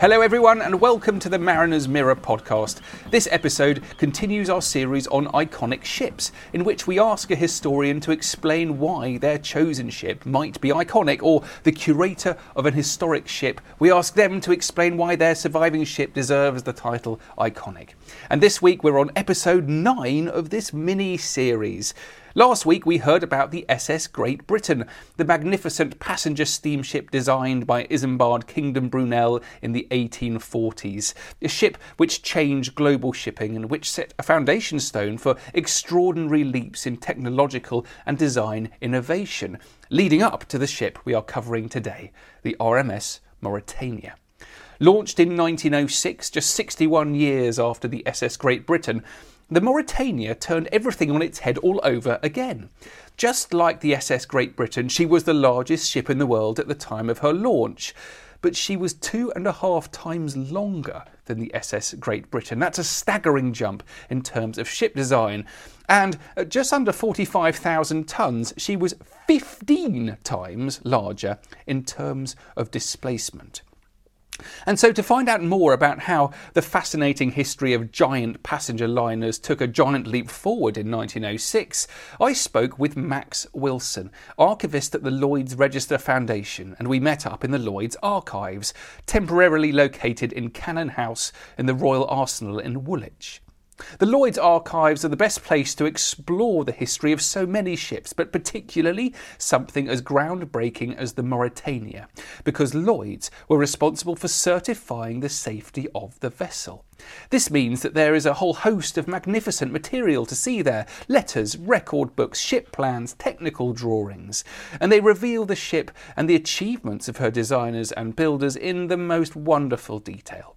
Hello, everyone, and welcome to the Mariner's Mirror podcast. This episode continues our series on iconic ships, in which we ask a historian to explain why their chosen ship might be iconic, or the curator of an historic ship. We ask them to explain why their surviving ship deserves the title iconic. And this week we're on episode 9 of this mini series. Last week we heard about the SS Great Britain, the magnificent passenger steamship designed by Isambard Kingdom Brunel in the 1840s. A ship which changed global shipping and which set a foundation stone for extraordinary leaps in technological and design innovation, leading up to the ship we are covering today, the RMS Mauretania. Launched in 1906, just 61 years after the SS Great Britain, the Mauretania turned everything on its head all over again. Just like the SS Great Britain, she was the largest ship in the world at the time of her launch. But she was two and a half times longer than the SS Great Britain. That's a staggering jump in terms of ship design. And at just under 45,000 tonnes, she was 15 times larger in terms of displacement. And so, to find out more about how the fascinating history of giant passenger liners took a giant leap forward in 1906, I spoke with Max Wilson, archivist at the Lloyd's Register Foundation, and we met up in the Lloyd's archives, temporarily located in Cannon House in the Royal Arsenal in Woolwich. The Lloyd's archives are the best place to explore the history of so many ships, but particularly something as groundbreaking as the Mauretania, because Lloyd's were responsible for certifying the safety of the vessel. This means that there is a whole host of magnificent material to see there letters, record books, ship plans, technical drawings. And they reveal the ship and the achievements of her designers and builders in the most wonderful detail.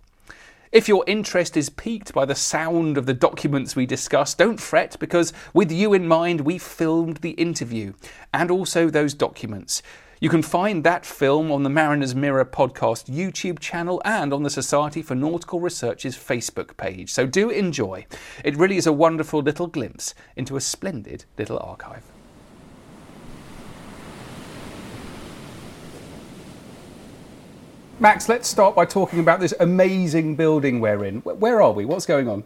If your interest is piqued by the sound of the documents we discuss, don't fret because, with you in mind, we filmed the interview and also those documents. You can find that film on the Mariner's Mirror podcast YouTube channel and on the Society for Nautical Research's Facebook page, so do enjoy. It really is a wonderful little glimpse into a splendid little archive. Max, let's start by talking about this amazing building we're in. Where are we? What's going on?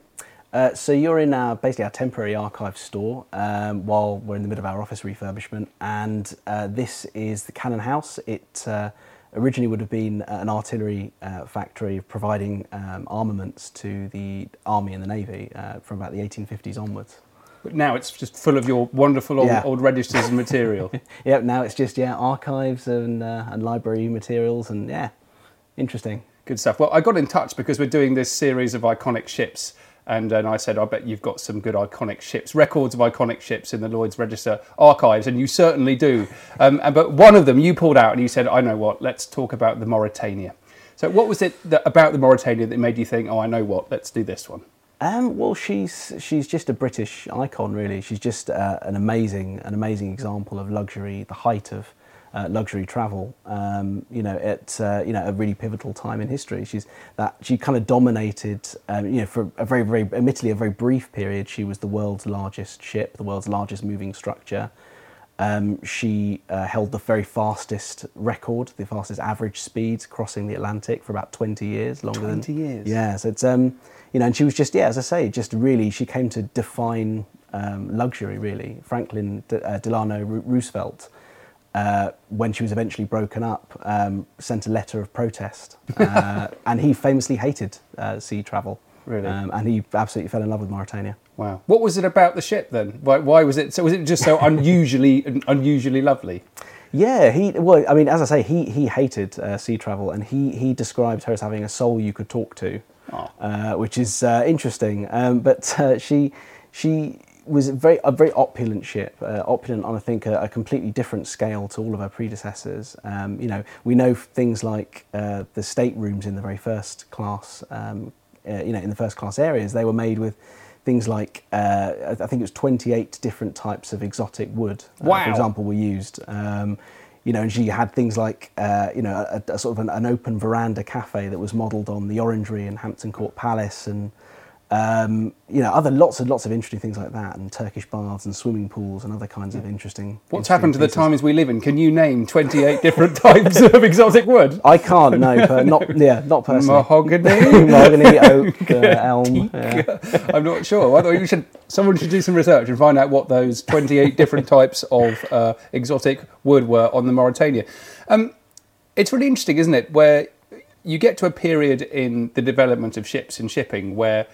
Uh, so you're in our, basically our temporary archive store um, while we're in the middle of our office refurbishment, and uh, this is the Cannon House. It uh, originally would have been an artillery uh, factory providing um, armaments to the army and the navy uh, from about the 1850s onwards. But now it's just full of your wonderful old, Yeah. old registers and material. yeah, now it's just yeah archives and uh, and library materials and yeah, interesting. Good stuff. Well, I got in touch because we're doing this series of iconic ships. And, and I said, I bet you've got some good iconic ships, records of iconic ships in the Lloyd's Register archives, and you certainly do. Um, and, but one of them you pulled out and you said, I know what, let's talk about the Mauretania. So, what was it that, about the Mauretania that made you think, oh, I know what, let's do this one? Um, well, she's she's just a British icon, really. She's just uh, an amazing an amazing example of luxury, the height of uh, luxury travel. Um, you know, at uh, you know a really pivotal time in history. She's that she kind of dominated. Um, you know, for a very very admittedly a very brief period, she was the world's largest ship, the world's largest moving structure. Um, she uh, held the very fastest record, the fastest average speed crossing the Atlantic for about 20 years, longer 20 than years? Yeah, so it's um, you know, and she was just yeah, as I say, just really she came to define um, luxury really. Franklin D- uh, Delano Ro- Roosevelt, uh, when she was eventually broken up, um, sent a letter of protest, uh, and he famously hated uh, sea travel. Really? um, and he absolutely fell in love with Mauretania. Wow. What was it about the ship then? Why, why was it? So was it just so unusually unusually lovely? Yeah, he well, I mean, as I say, he he hated uh, sea travel, and he he described her as having a soul you could talk to, Oh. uh, which is uh, interesting. Um, but uh, she she was very a very opulent ship, uh, opulent on I think a, a completely different scale to all of her predecessors. Um, you know, we know things like uh, the staterooms in the very first class, um, uh, you know, in the first class areas, they were made with. Things like uh, I think it was 28 different types of exotic wood, uh, Wow. for example, were used. Um, you know, and she had things like, uh, you know, a, a sort of an, an open veranda cafe that was modelled on the Orangery in Hampton Court Palace, and um, you know, other lots and lots of interesting things like that, and Turkish baths and swimming pools and other kinds of interesting. What's interesting happened to the times we live in? Can you name 28 different types of exotic wood? I can't no, per, not yeah, not personally. Mahogany? Mahogany, oak, uh, elm. yeah. I'm not sure. I thought you should. Someone should do some research and find out what those 28 different types of uh, exotic wood were on the Mauretania. Um, it's really interesting, isn't it? Where you get to a period in the development of ships and shipping where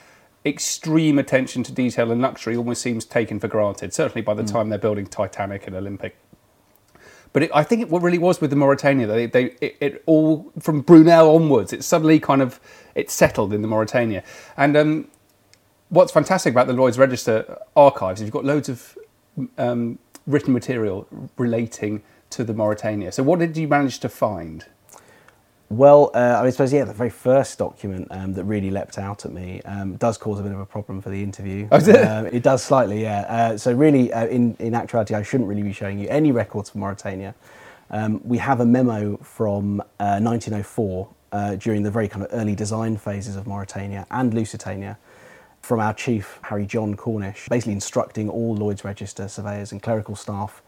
extreme attention to detail and luxury almost seems taken for granted. Certainly by the time they're building Titanic and Olympic. But it, I think it, what really was with the Mauretania, they, they it, it all from Brunel onwards, it suddenly kind of it settled in the Mauretania. And um, what's fantastic about the Lloyd's Register archives is you've got loads of um, written material relating to the Mauretania. So what did you manage to find? Well, uh, I, mean, suppose yeah, the very first document um, that really leapt out at me um, does cause a bit of a problem for the interview. Oh, it? Um, it does slightly, yeah. Uh, so really, uh, in in actuality, I shouldn't really be showing you any records for Mauretania. Um, we have a memo from uh, 1904 uh, during the very kind of early design phases of Mauretania and Lusitania from our chief Harry John Cornish, basically instructing all Lloyd's Register surveyors and clerical staff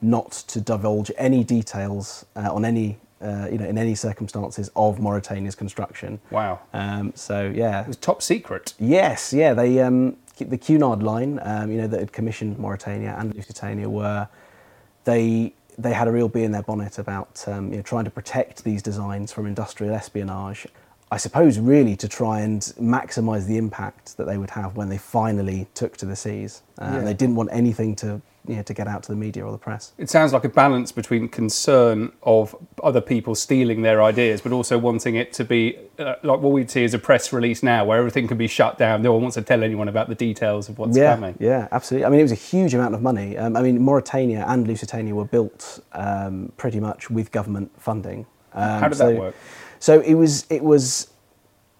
not to divulge any details uh, on any, uh, you know, in any circumstances of Mauretania's construction. Wow. Um, so yeah, It was top secret. yes, yeah, they um, the Cunard line, um, you know, that had commissioned Mauretania and Lusitania were they they had a real bee in their bonnet about um, you know, trying to protect these designs from industrial espionage. I suppose really to try and maximise the impact that they would have when they finally took to the seas. Uh, Yeah. They didn't want anything to you know, to get out to the media or the press. It sounds like a balance between concern of other people stealing their ideas, but also wanting it to be uh, like what we'd see as a press release now, where everything can be shut down. No one wants to tell anyone about the details of what's yeah, coming. Yeah, absolutely. I mean, it was a huge amount of money. Um, I mean, Mauretania and Lusitania were built um, pretty much with government funding. Um, How did so, that work? So it was it was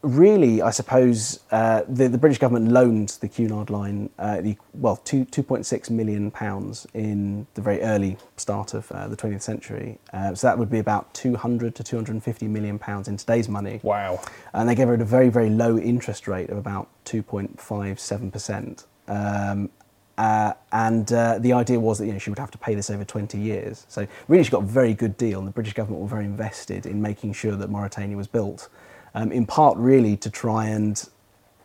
really, I suppose, uh, the, the British government loaned the Cunard line uh, the well two two point six million pounds in the very early start of uh, the twentieth century. Uh, so that would be about two hundred to two hundred and fifty million pounds in today's money Wow. and they gave her a very very low interest rate of about 2.57 percent. Um, uh, and uh, the idea was that you know, she would have to pay this over 20 years. So really, she got a very good deal, and the British government were very invested in making sure that Mauretania was built. Um, in part, really to try and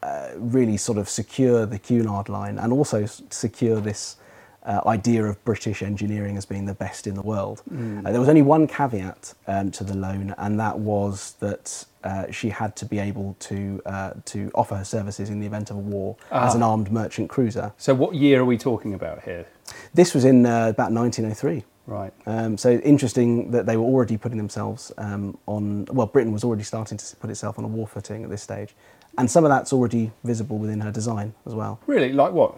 uh, really sort of secure the Cunard line, and also secure this uh, idea of British engineering as being the best in the world. Uh, there was only one caveat um, to the loan, and that was that uh, she had to be able to uh, to offer her services in the event of a war as an armed merchant cruiser. So, what year are we talking about here? This was in uh, about 1903. Right. Um, so interesting that they were already putting themselves um, on. Well, Britain was already starting to put itself on a war footing at this stage, and some of that's already visible within her design as well. Really? Like what?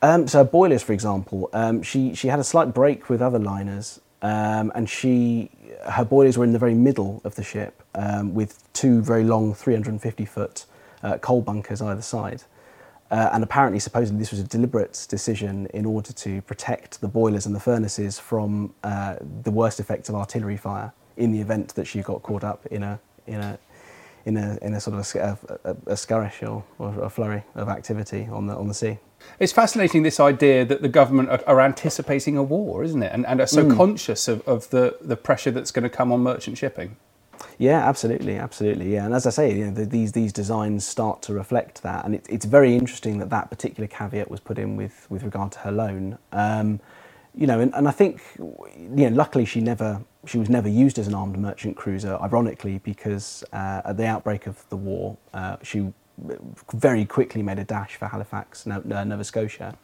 Um, so boilers, for example, um, she she had a slight break with other liners, um, and she her boilers were in the very middle of the ship um, with two very long 350 foot uh, coal bunkers either side. Uh, and apparently, supposedly, this was a deliberate decision in order to protect the boilers and the furnaces from uh, the worst effects of artillery fire in the event that she got caught up in a in a in a, in a sort of a, a, a scurrish or, or, a flurry of activity on the on the sea. It's fascinating this idea that the government are, are anticipating a war, isn't it? And, and are so mm. conscious of, of the, the pressure that's going to come on merchant shipping. Yeah, absolutely, absolutely. Yeah, and as I say, you know, the, these these designs start to reflect that, and it, it's very interesting that that particular caveat was put in with with regard to her loan. Um, you know, and, and I think, you know, luckily she never she was never used as an armed merchant cruiser. Ironically, because uh, at the outbreak of the war, uh, she very quickly made a dash for Halifax, Nova Scotia,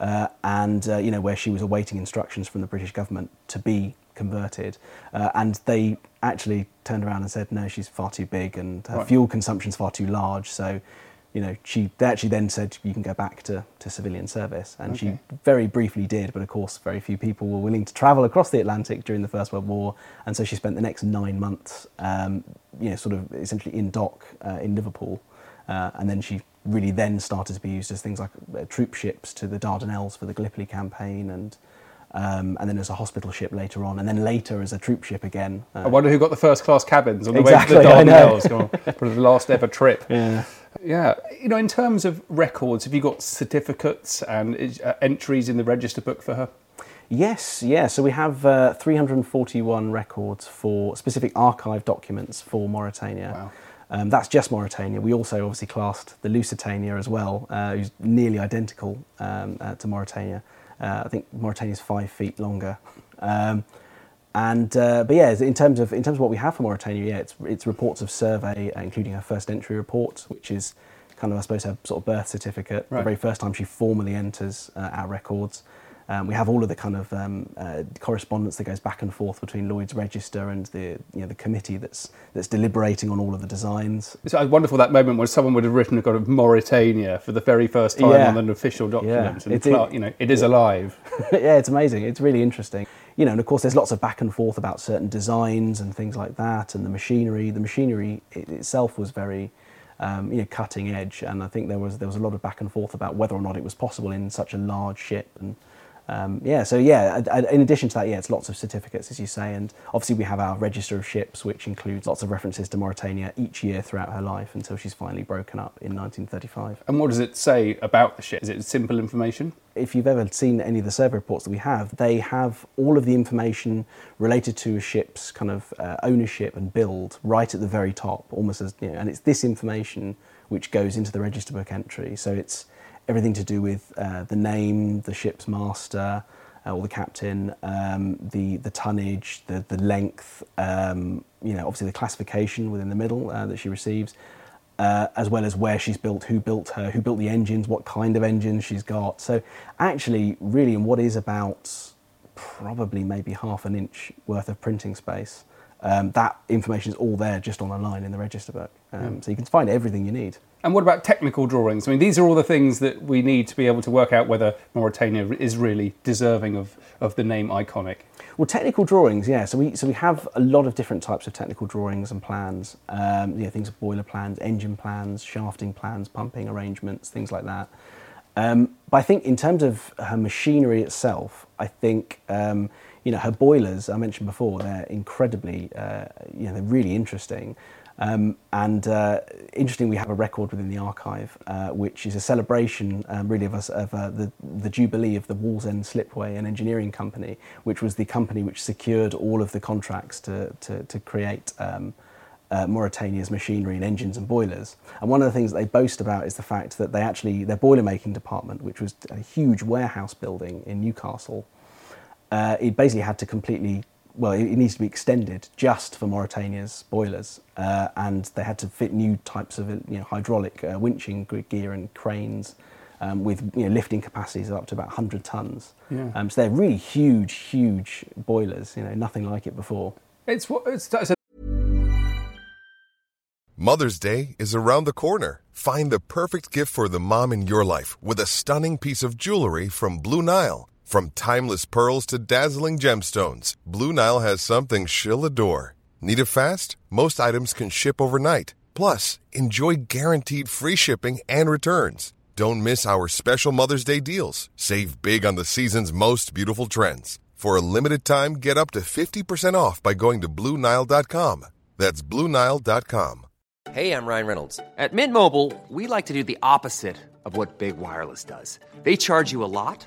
uh, and uh, you know where she was awaiting instructions from the British government to be converted, uh, and they actually turned around and said, no, she's far too big and her right. fuel consumption's far too large. So, you know, she they actually then said you can go back to, to civilian service, and okay. she very briefly did. But of course, very few people were willing to travel across the Atlantic during the First World War, and so she spent the next nine months, um, you know, sort of essentially in dock uh, in Liverpool, uh, and then she really then started to be used as things like uh, troop ships to the Dardanelles for the Gallipoli campaign and um, and then as a hospital ship later on, and then later as a troop ship again. Uh, I wonder who got the first class cabins on the exactly, way to the Dardanelles for the last ever trip. Yeah. Yeah, you know, in terms of records, have you got certificates and uh, entries in the register book for her? Yes, yeah. So we have uh, 341 records for specific archive documents for Mauretania. Wow. Um, that's just Mauretania. We also obviously classed the Lusitania as well, uh, who's nearly identical um, uh, to Mauretania. Uh, I think Mauretania is five feet longer. Um, and uh, but yeah, in terms of in terms of what we have for Mauretania, yeah, it's it's reports of survey, uh, including her first entry report, which is kind of I suppose her sort of birth certificate, right. the very first time she formally enters uh, our records. Um, we have all of the kind of um, uh, correspondence that goes back and forth between Lloyd's Register and the you know the committee that's that's deliberating on all of the designs. It's wonderful that moment when someone would have written a kind of Mauretania for the very first time yeah. on an official document, yeah. and you know it is alive. yeah, it's amazing. It's really interesting. You know, and of course, there's lots of back and forth about certain designs and things like that, and the machinery. The machinery it itself was very. Um, you know, cutting edge, and I think there was there was a lot of back and forth about whether or not it was possible in such a large ship, and um, yeah, so yeah, in addition to that, yeah, it's lots of certificates, as you say, and obviously we have our register of ships, which includes lots of references to Mauretania each year throughout her life until she's finally broken up in 1935. And what does it say about the ship? Is it simple information? If you've ever seen any of the survey reports that we have, they have all of the information related to a ship's kind of uh, ownership and build right at the very top, almost as, you know, and it's this information which goes into the register book entry. So it's everything to do with uh, the name, the ship's master, uh, or the captain, um, the the tonnage, the the length, um, you know, obviously the classification within the middle uh, that she receives, uh, as well as where she's built, who built her, who built the engines, what kind of engines she's got. So actually, really, in what is about probably maybe half an inch worth of printing space, um, that information is all there just on a line in the register book. Um, so you can find everything you need. And what about technical drawings? I mean, these are all the things that we need to be able to work out whether Mauretania is really deserving of, of the name iconic. Well, technical drawings, yeah. So we so we have a lot of different types of technical drawings and plans. Um, you know, things like boiler plans, engine plans, shafting plans, pumping arrangements, things like that. Um, but I think in terms of her machinery itself, I think um, you know her boilers. I mentioned before, they're incredibly, uh, you know, they're really interesting. Um, and uh, interesting, we have a record within the archive, uh, which is a celebration, um, really, of, us, of uh, the, the jubilee of the Wallsend Slipway and Engineering Company, which was the company which secured all of the contracts to, to, to create um, uh, Mauretania's machinery and engines and boilers. And one of the things that they boast about is the fact that they actually, their boiler making department, which was a huge warehouse building in Newcastle, uh, it basically had to completely well, it, needs to be extended just for Mauretania's boilers, uh, and they had to fit new types of you know, hydraulic uh, winching gear and cranes. Um, with you know, lifting capacities of up to about 100 tons. Yeah. Um, so they're really huge, huge boilers. You know, nothing like it before. It's what it's, it's a- Mother's Day is around the corner. Find the perfect gift for the mom in your life with a stunning piece of jewelry from Blue Nile. From timeless pearls to dazzling gemstones, Blue Nile has something she'll adore. Need it fast? Most items can ship overnight. Plus, enjoy guaranteed free shipping and returns. Don't miss our special Mother's Day deals. Save big on the season's most beautiful trends. For a limited time, get up to 50% off by going to Bluenile.com. That's Bluenile.com. Hey, I'm Ryan Reynolds. At Mint Mobile, we like to do the opposite of what Big Wireless does. They charge you a lot,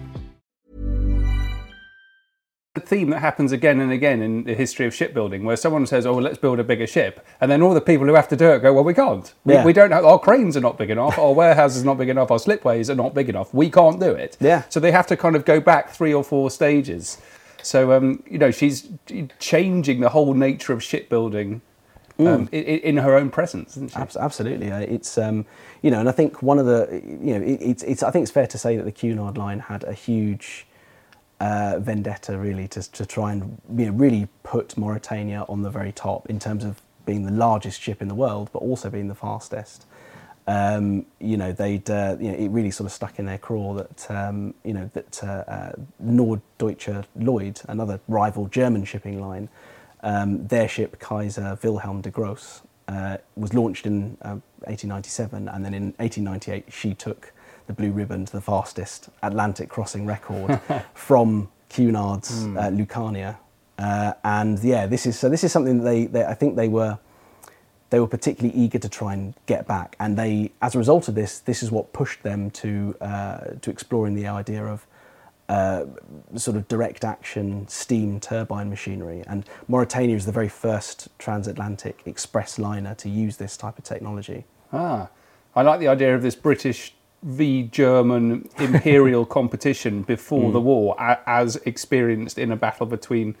theme that happens again and again in the history of shipbuilding where someone says, oh, well, let's build a bigger ship. And then all the people who have to do it go, well, we can't. We, Yeah. we don't have, our cranes are not big enough, our warehouses are not big enough, our slipways are not big enough. We can't do it. Yeah. So they have to kind of go back three or four stages. So, um, you know, she's changing the whole nature of shipbuilding um, in, in her own presence, isn't she? Absolutely, uh, it's um, you know, and I think one of the you know, it, it's, it's I think it's fair to say that the Cunard line had a huge uh, vendetta really to to try and you know really put Mauretania on the very top in terms of being the largest ship in the world, but also being the fastest. Um, you know, they'd uh, you know it really sort of stuck in their craw that um, you know that uh, uh, Norddeutsche Lloyd, another rival German shipping line, um, their ship Kaiser Wilhelm de Gross uh, was launched in uh, 1897, and then in 1898 she took the blue ribbon to the fastest Atlantic crossing record from Cunard's uh, Lucania. Uh, and yeah, this is so. This is something that they, they I think they were they were particularly eager to try and get back, and they, as a result of this, this is what pushed them to uh, to exploring the idea of uh, sort of direct action steam turbine machinery. And Mauretania is the very first transatlantic express liner to use this type of technology. Ah, I like the idea of this British v German imperial competition before the war, as experienced in a battle between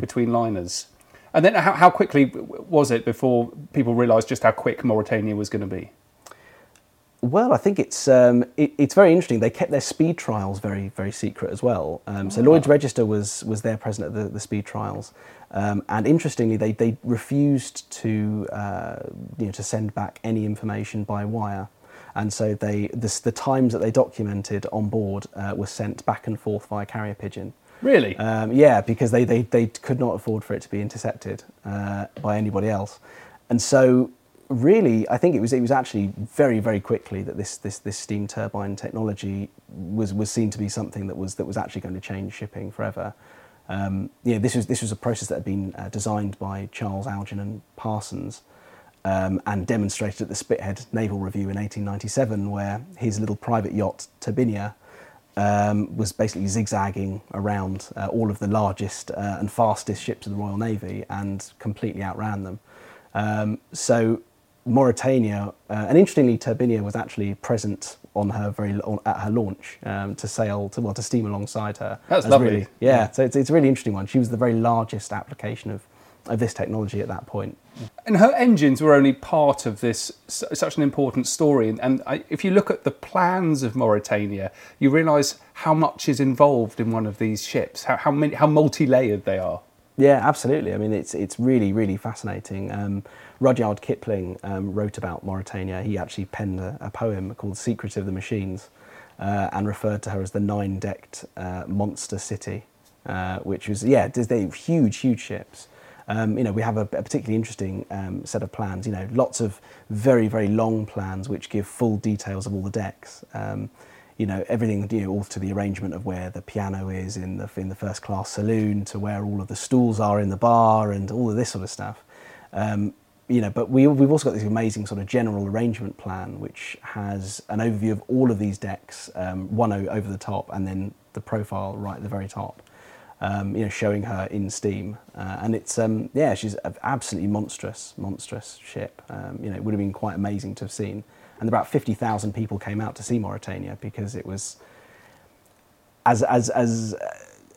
between liners. And then, how, how quickly was it before people realised just how quick Mauretania was going to be? Well, I think it's um, it, it's very interesting. They kept their speed trials very very secret as well. Um, so Lloyd's Register was was there present at the, the speed trials, um, and interestingly, they they refused to uh, you know to send back any information by wire, and so they this, the times that they documented on board uh, were sent back and forth via carrier pigeon. Really? Um, yeah, because they, they, they could not afford for it to be intercepted uh, by anybody else. And so, really, I think it was, it was actually very, very quickly that this, this, this steam turbine technology was, was seen to be something that was, that was actually going to change shipping forever. Um, yeah, this was, this was a process that had been uh, designed by Charles Algernon Parsons um, and demonstrated at the Spithead Naval Review in 1897, where his little private yacht, Turbinia, um, was basically zigzagging around uh, all of the largest uh, and fastest ships of the Royal Navy and completely outran them. Um, so Mauretania, uh, and interestingly, Turbinia was actually present on her very on, at her launch um, to sail to well to steam alongside her. That's lovely. Really, yeah, so it's, it's a really interesting one. She was the very largest application of, of this technology at that point. And her engines were only part of this such an important story. And, and I, if you look at the plans of Mauretania, you realise how much is involved in one of these ships, how, how, many, how multi-layered they are. Yeah, absolutely. I mean, it's it's really really fascinating. Um, Rudyard Kipling um, wrote about Mauretania. He actually penned a, a poem called "Secret of the Machines," uh, and referred to her as the nine-decked uh, monster city, uh, which was yeah, there's- they're huge, huge ships. Um, you know, we have a, a particularly interesting um, set of plans. You know, lots of very very long plans which give full details of all the decks. Um, you know everything you know all to the arrangement of where the piano is in the in the first class saloon to where all of the stools are in the bar and all of this sort of stuff um, you know but we, we've also got this amazing sort of general arrangement plan which has an overview of all of these decks um, one over the top and then the profile right at the very top um, you know, showing her in steam. Uh, and it's um, yeah, she's an absolutely monstrous, monstrous ship. Um, you know, it would have been quite amazing to have seen. And about fifty thousand people came out to see Mauretania because it was as as as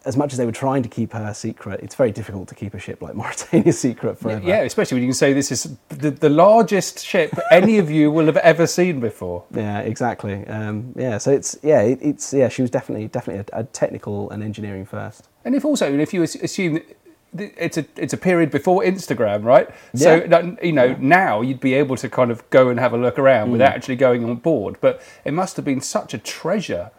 as much as they were trying to keep her secret, it's very difficult to keep a ship like Mauretania secret forever. Yeah, especially when you can say this is the, the largest ship any of you will have ever seen before. Yeah, exactly. Um, yeah, so it's yeah, it, it's yeah. She was definitely definitely a, a, technical and engineering first. And if also if you assume it's a it's a period before Instagram, right? Yeah. So you know yeah. now you'd be able to kind of go and have a look around mm. without actually going on board. But it must have been such a treasure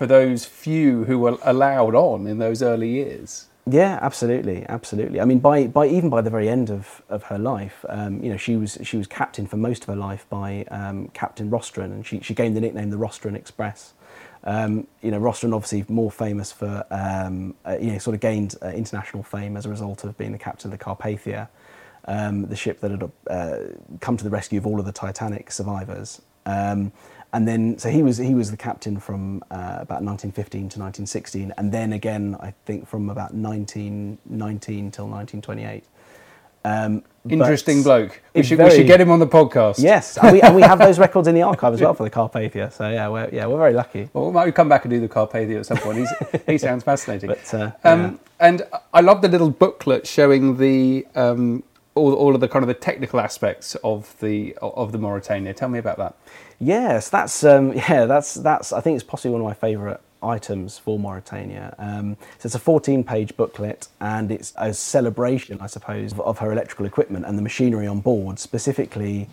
for those few who were allowed on in those early years. Yeah, absolutely, absolutely. I mean, by, by even by the very end of, of her life, um, you know, she was she was captain for most of her life by um, Captain Rostron, and she, she gained the nickname the Rostron Express. Um, you know, Rostron obviously more famous for um, uh, you know sort of gained uh, international fame as a result of being the captain of the Carpathia, um, the ship that had uh, come to the rescue of all of the Titanic survivors. Um, and then so he was he was the captain from uh, about 1915 to 1916, and then again I think from about 1919 till 1928. Um, Interesting bloke. We should, very, we should, get him on the podcast. Yes, and we, and we have those records in the archive as well for the Carpathia. So yeah, we're yeah we're very lucky. Well, we might come back and do the Carpathia at some point. He's, he sounds fascinating. But, uh, um, yeah. And I love the little booklet showing the um, all, all of the kind of the technical aspects of the of the Mauretania. Tell me about that. Yes, that's um, yeah, that's that's. I think it's possibly one of my favourite items for Mauretania. Um, so it's a 14-page booklet, and it's a celebration, I suppose, of, of her electrical equipment and the machinery on board, specifically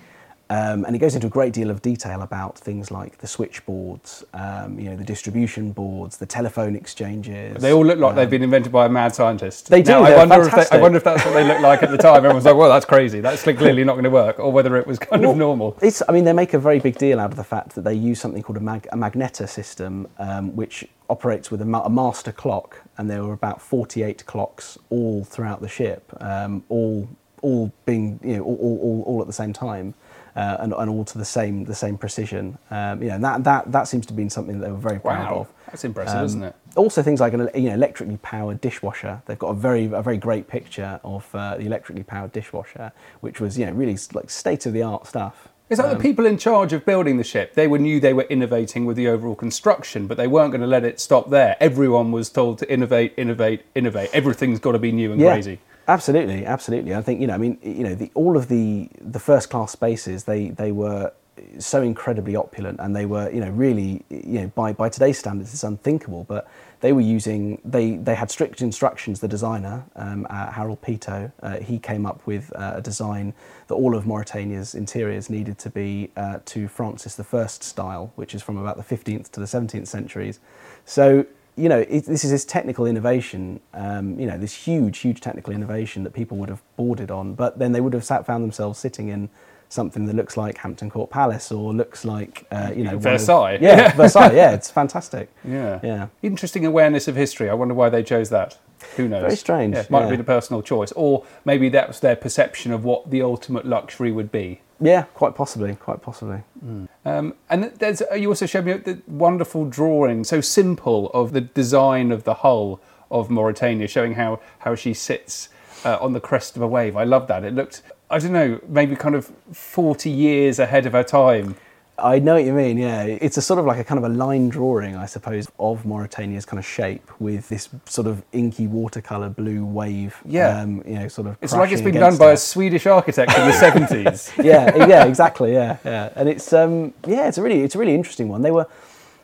um, and it goes into a great deal of detail about things like the switchboards, um, you know, the distribution boards, the telephone exchanges. They all look like um, they've been invented by a mad scientist. They do. Now, I wonder if they, I wonder if that's what they looked like at the time. Everyone's like, "Well, that's crazy. That's clearly not going to work," or whether it was kind well, of normal. It's. I mean, they make a very big deal out of the fact that they use something called a, mag, a magneto system, um, which operates with a, ma- a, master clock, and there were about 48 clocks all throughout the ship, um, all all being you know all, all, all at the same time uh, and, and all to the same the same precision. Um, you know, that, that, that seems to be something that they were very proud wow. of. That's impressive, um, isn't it? Also, things like an you know, electrically powered dishwasher. They've got a very a very great picture of uh, the electrically powered dishwasher, which was you know really like state of the art stuff. Is that um, the people in charge of building the ship? They were knew they were innovating with the overall construction, but they weren't going to let it stop there. Everyone was told to innovate, innovate, innovate. Everything's got to be new and yeah. crazy. Absolutely, absolutely. I think you know. I mean, you know, the, all of the the first class spaces they they were so incredibly opulent, and they were you know really you know by by today's standards it's unthinkable, but they were using they they had strict instructions. The designer um, uh, Harold Peto uh, he came up with uh, a design that all of Mauretania's interiors needed to be uh, to Francis I style, which is from about the 15th to the 17th centuries. So you know, it, this is this technical innovation, um, you know, this huge, huge technical innovation that people would have boarded on, but then they would have sat, found themselves sitting in something that looks like Hampton Court Palace or looks like, uh, you know, Versailles. Of, yeah, Versailles. Yeah, it's fantastic. Yeah, yeah. Interesting awareness of history. I wonder why they chose that. Who knows? Very strange. Yeah, might yeah. have been a personal choice, or maybe that was their perception of what the ultimate luxury would be. Yeah, quite possibly, quite possibly. Mm. Um, and there's uh, you also showed me the wonderful drawing, so simple, of the design of the hull of Mauretania, showing how how she sits uh, on the crest of a wave. I love that. It looked, I don't know, maybe kind of forty years ahead of her time. I know what you mean. Yeah, it's a sort of like a kind of a line drawing, I suppose, of Mauretania's kind of shape with this sort of inky watercolor blue wave. Yeah, um, you know, sort of. It's like it's been done by a Swedish architect in the seventies. yeah, yeah, exactly. Yeah, yeah, and it's um, yeah, it's a really, it's a really interesting one. They were,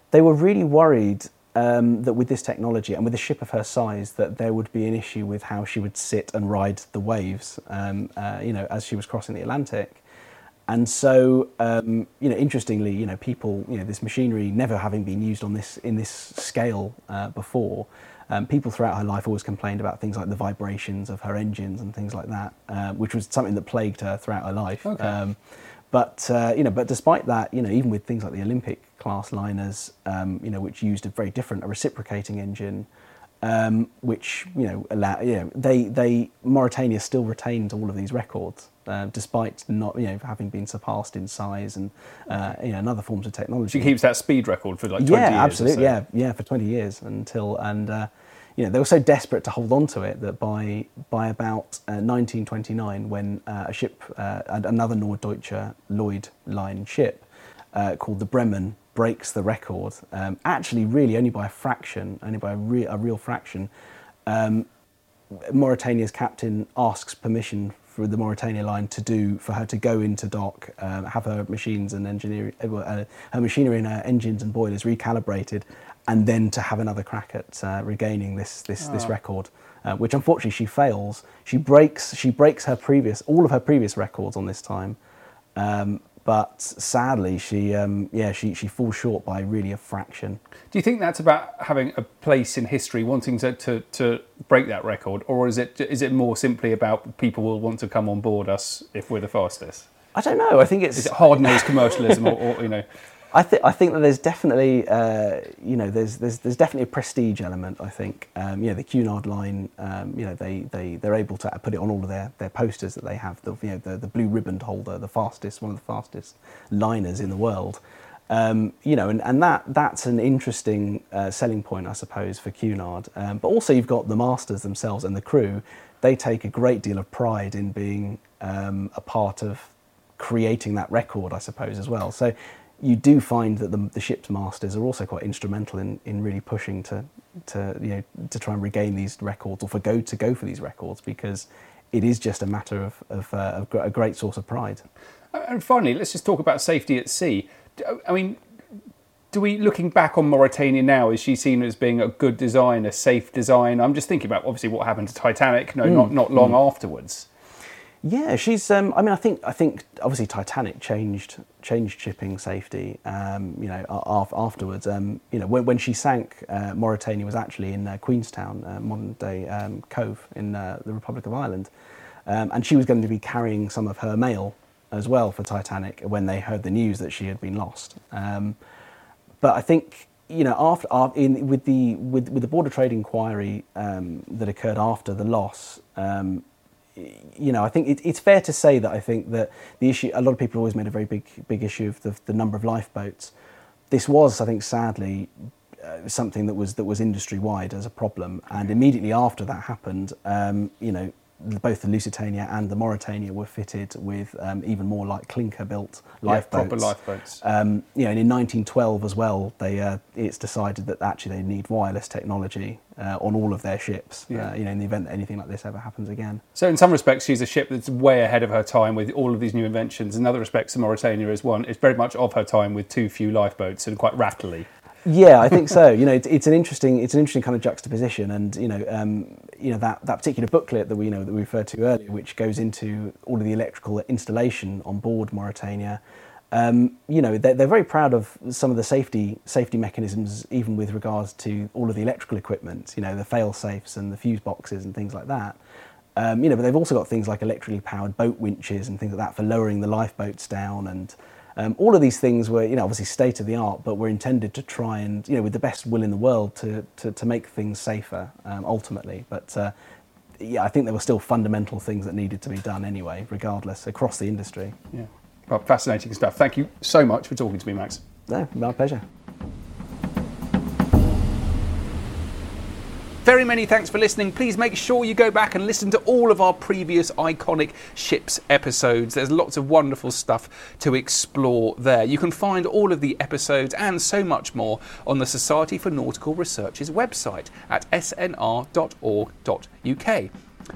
they were really worried um, that with this technology and with a ship of her size, that there would be an issue with how she would sit and ride the waves. Um, uh, you know, as she was crossing the Atlantic. And so, um, you know, interestingly, you know, people, you know, this machinery never having been used on this in this scale uh, before, um, people throughout her life always complained about things like the vibrations of her engines and things like that, uh, which was something that plagued her throughout her life. Okay. Um, but uh, you know, but despite that, you know, even with things like the Olympic class liners, um, you know, which used a very different, a reciprocating engine, um, which you know, allow, you know, they they Mauretania still retains all of these records uh, despite not you know having been surpassed in size and uh, you know and other forms of technology. She keeps that speed record for like 20 yeah, years. absolutely, so. yeah, yeah, for 20 years until and uh, you know, they were so desperate to hold on to it that by by about uh, 1929, when uh, a ship, uh, another Norddeutscher Lloyd line ship uh, called the Bremen breaks the record, um, actually really only by a fraction, only by a, re- a real fraction. Um, Mauretania's captain asks permission for the Mauretania line to do for her to go into dock, um, have her machines and engineering, uh, uh, her machinery and her engines and boilers recalibrated, and then to have another crack at uh, regaining this this, oh. this ah. record, uh, which unfortunately she fails. She breaks she breaks her previous all of her previous records on this time. Um, but sadly, she um, yeah she, she falls short by really a fraction. Do you think that's about having a place in history, wanting to, to, to break that record, or is it is it more simply about people will want to come on board us if we're the fastest? I don't know. I think it's is it hard nosed commercialism, or, or you know. I think I think that there's definitely uh, you know there's there's there's definitely a prestige element. I think um, you know the Cunard line um, you know they they they're able to put it on all of their, their posters that they have the you know the, the blue ribbon holder the fastest one of the fastest liners in the world. Um, you know, and, and that that's an interesting uh, selling point, I suppose, for Cunard. Um, but also, you've got the masters themselves and the crew. They take a great deal of pride in being um, a part of creating that record, I suppose, as well. So you do find that the, the ship's masters are also quite instrumental in, in really pushing to, to, you know, to try and regain these records or for go to go for these records because it is just a matter of, of, uh, of a great source of pride. And finally, let's just talk about safety at sea. I mean, do we, looking back on Mauretania now, is she seen as being a good design, a safe design? I'm just thinking about obviously what happened to Titanic, no, mm. not, not long mm. afterwards. Yeah, she's. Um, I mean, I think I think obviously Titanic changed changed shipping safety. Um, you know, afterwards. Um, you know, when, when she sank, uh, Mauretania was actually in uh, Queenstown, uh, modern day um, Cobh in uh, the Republic of Ireland, um, and she was going to be carrying some of her mail as well for Titanic when they heard the news that she had been lost. Um, but I think you know after, after in, with the with, with the border trade inquiry that occurred after the loss you know, I think it, it's fair to say that I think that the issue, a lot of people always made a very big, big issue of the, the number of lifeboats. This was, I think, sadly, uh, something that was that was industry wide as a problem. And immediately after that happened, um, you know, both the Lusitania and the Mauretania were fitted with um, even more like clinker-built lifeboats. Yeah, proper lifeboats. Um, you know, and in 1912 as well, they uh, it's decided that actually they need wireless technology uh, on all of their ships. Yeah. Uh, you know, in the event that anything like this ever happens again. So in some respects, she's a ship that's way ahead of her time with all of these new inventions. In other respects, the Mauretania is one. It's very much of her time with too few lifeboats and quite rattly. Yeah, I think so. You know, it's, it's, an interesting it's an interesting kind of juxtaposition, and you know, um, you know that, that particular booklet that we you know that we referred to earlier, which goes into all of the electrical installation on board Mauretania. Um, you know, they're, they're, very proud of some of the safety safety mechanisms, even with regards to all of the electrical equipment. You know, the fail safes and the fuse boxes and things like that. Um, you know, but they've also got things like electrically powered boat winches and things like that for lowering the lifeboats down and um, all of these things were, you know, obviously state of the art, but were intended to try and, you know, with the best will in the world to, to, to make things safer um, ultimately. But uh, yeah, I think there were still fundamental things that needed to be done anyway, regardless, across the industry. Yeah. Well, fascinating stuff. Thank you so much for talking to me, Max. No, my pleasure. Very many thanks for listening. Please make sure you go back and listen to all of our previous iconic ships episodes. There's lots of wonderful stuff to explore there. You can find all of the episodes and so much more on the Society for Nautical Research's website at snr.org.uk.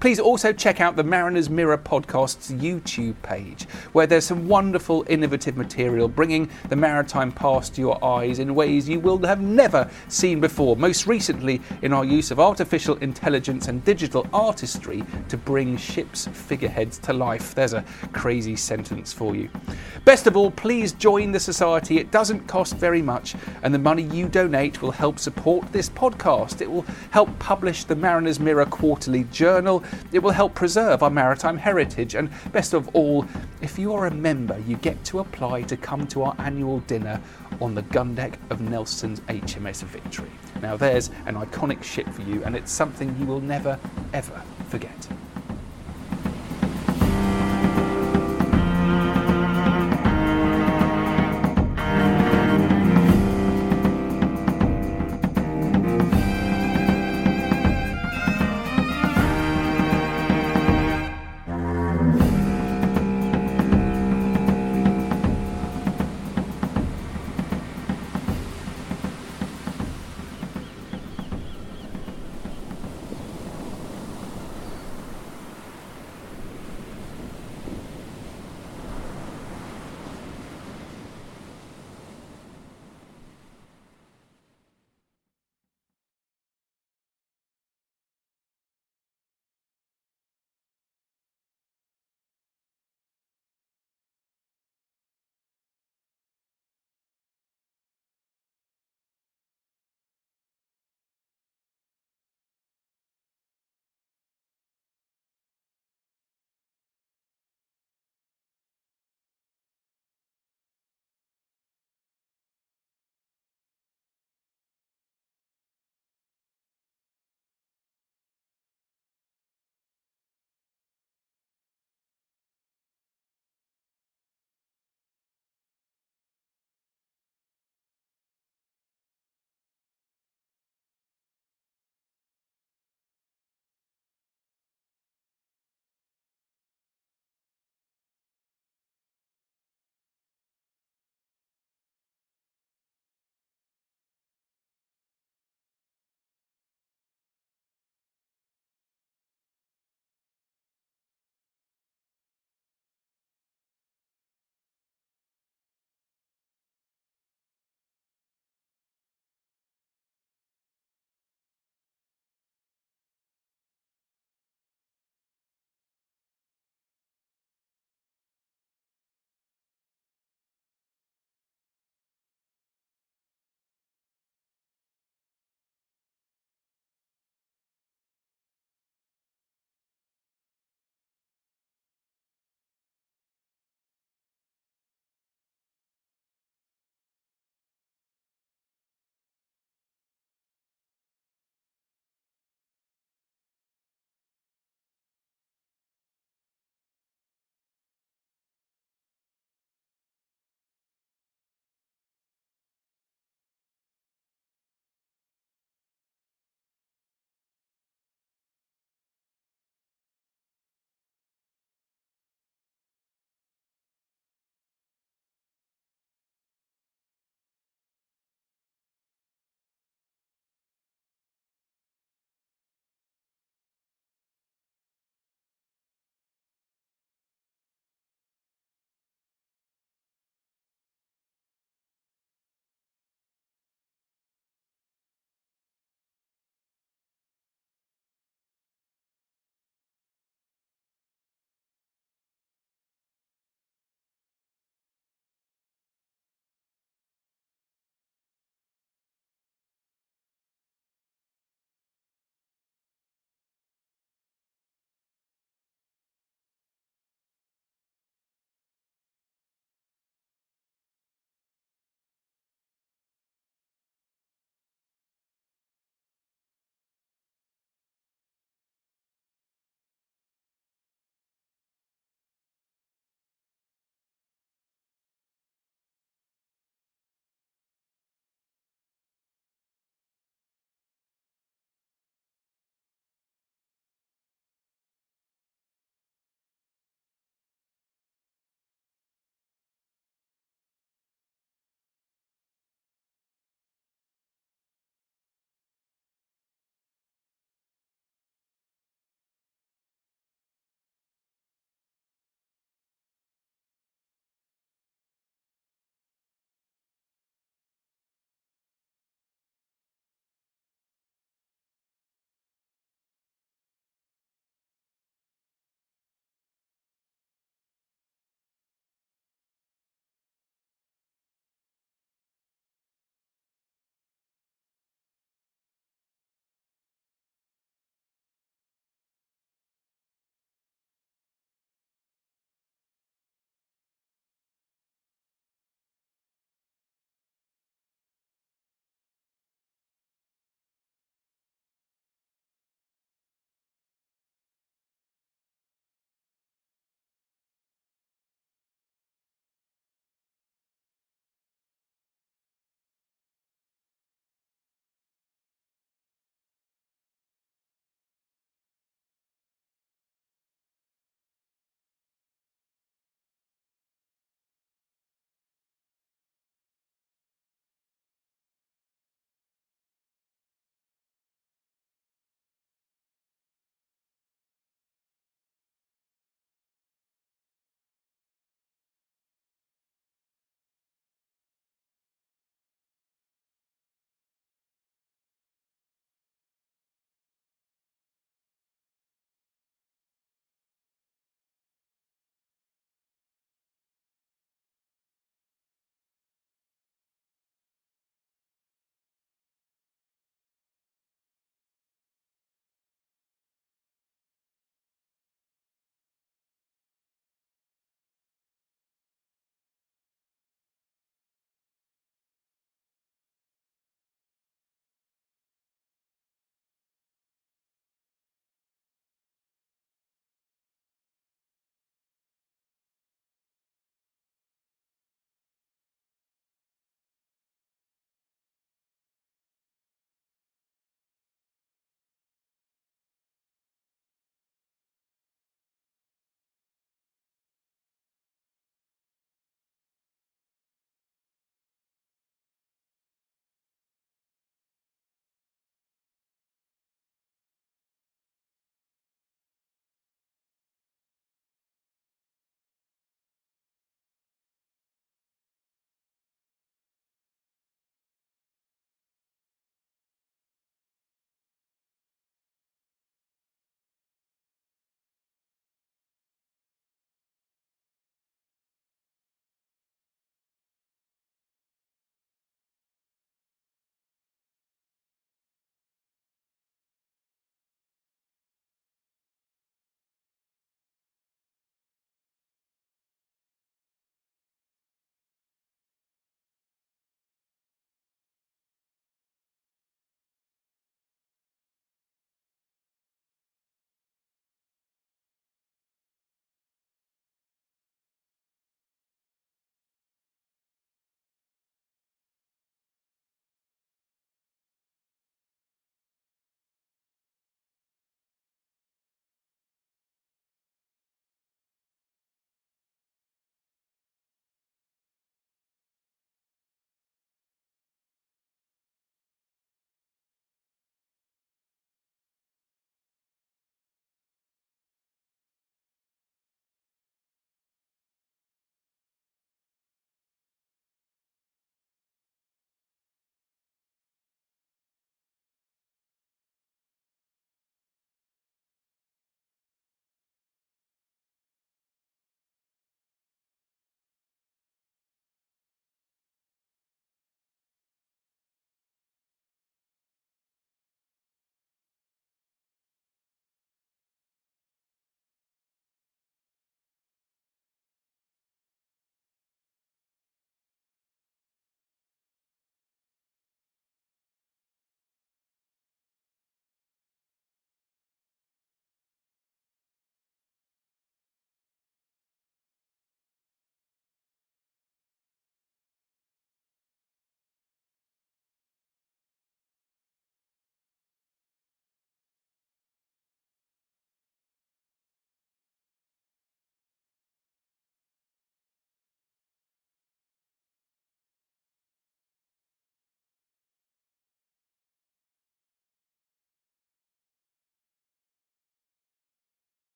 Please also check out the Mariner's Mirror podcast's YouTube page, where there's some wonderful, innovative material bringing the maritime past to your eyes in ways you will have never seen before. Most recently, in our use of artificial intelligence and digital artistry to bring ships' figureheads to life. There's a crazy sentence for you. Best of all, please join the Society. It doesn't cost very much, and the money you donate will help support this podcast. It will help publish the Mariner's Mirror quarterly journal it will help preserve our maritime heritage. And best of all, if you are a member, you get to apply to come to our annual dinner on the gun deck of Nelson's HMS Victory. Now, there's an iconic ship for you, and it's something you will never, ever forget.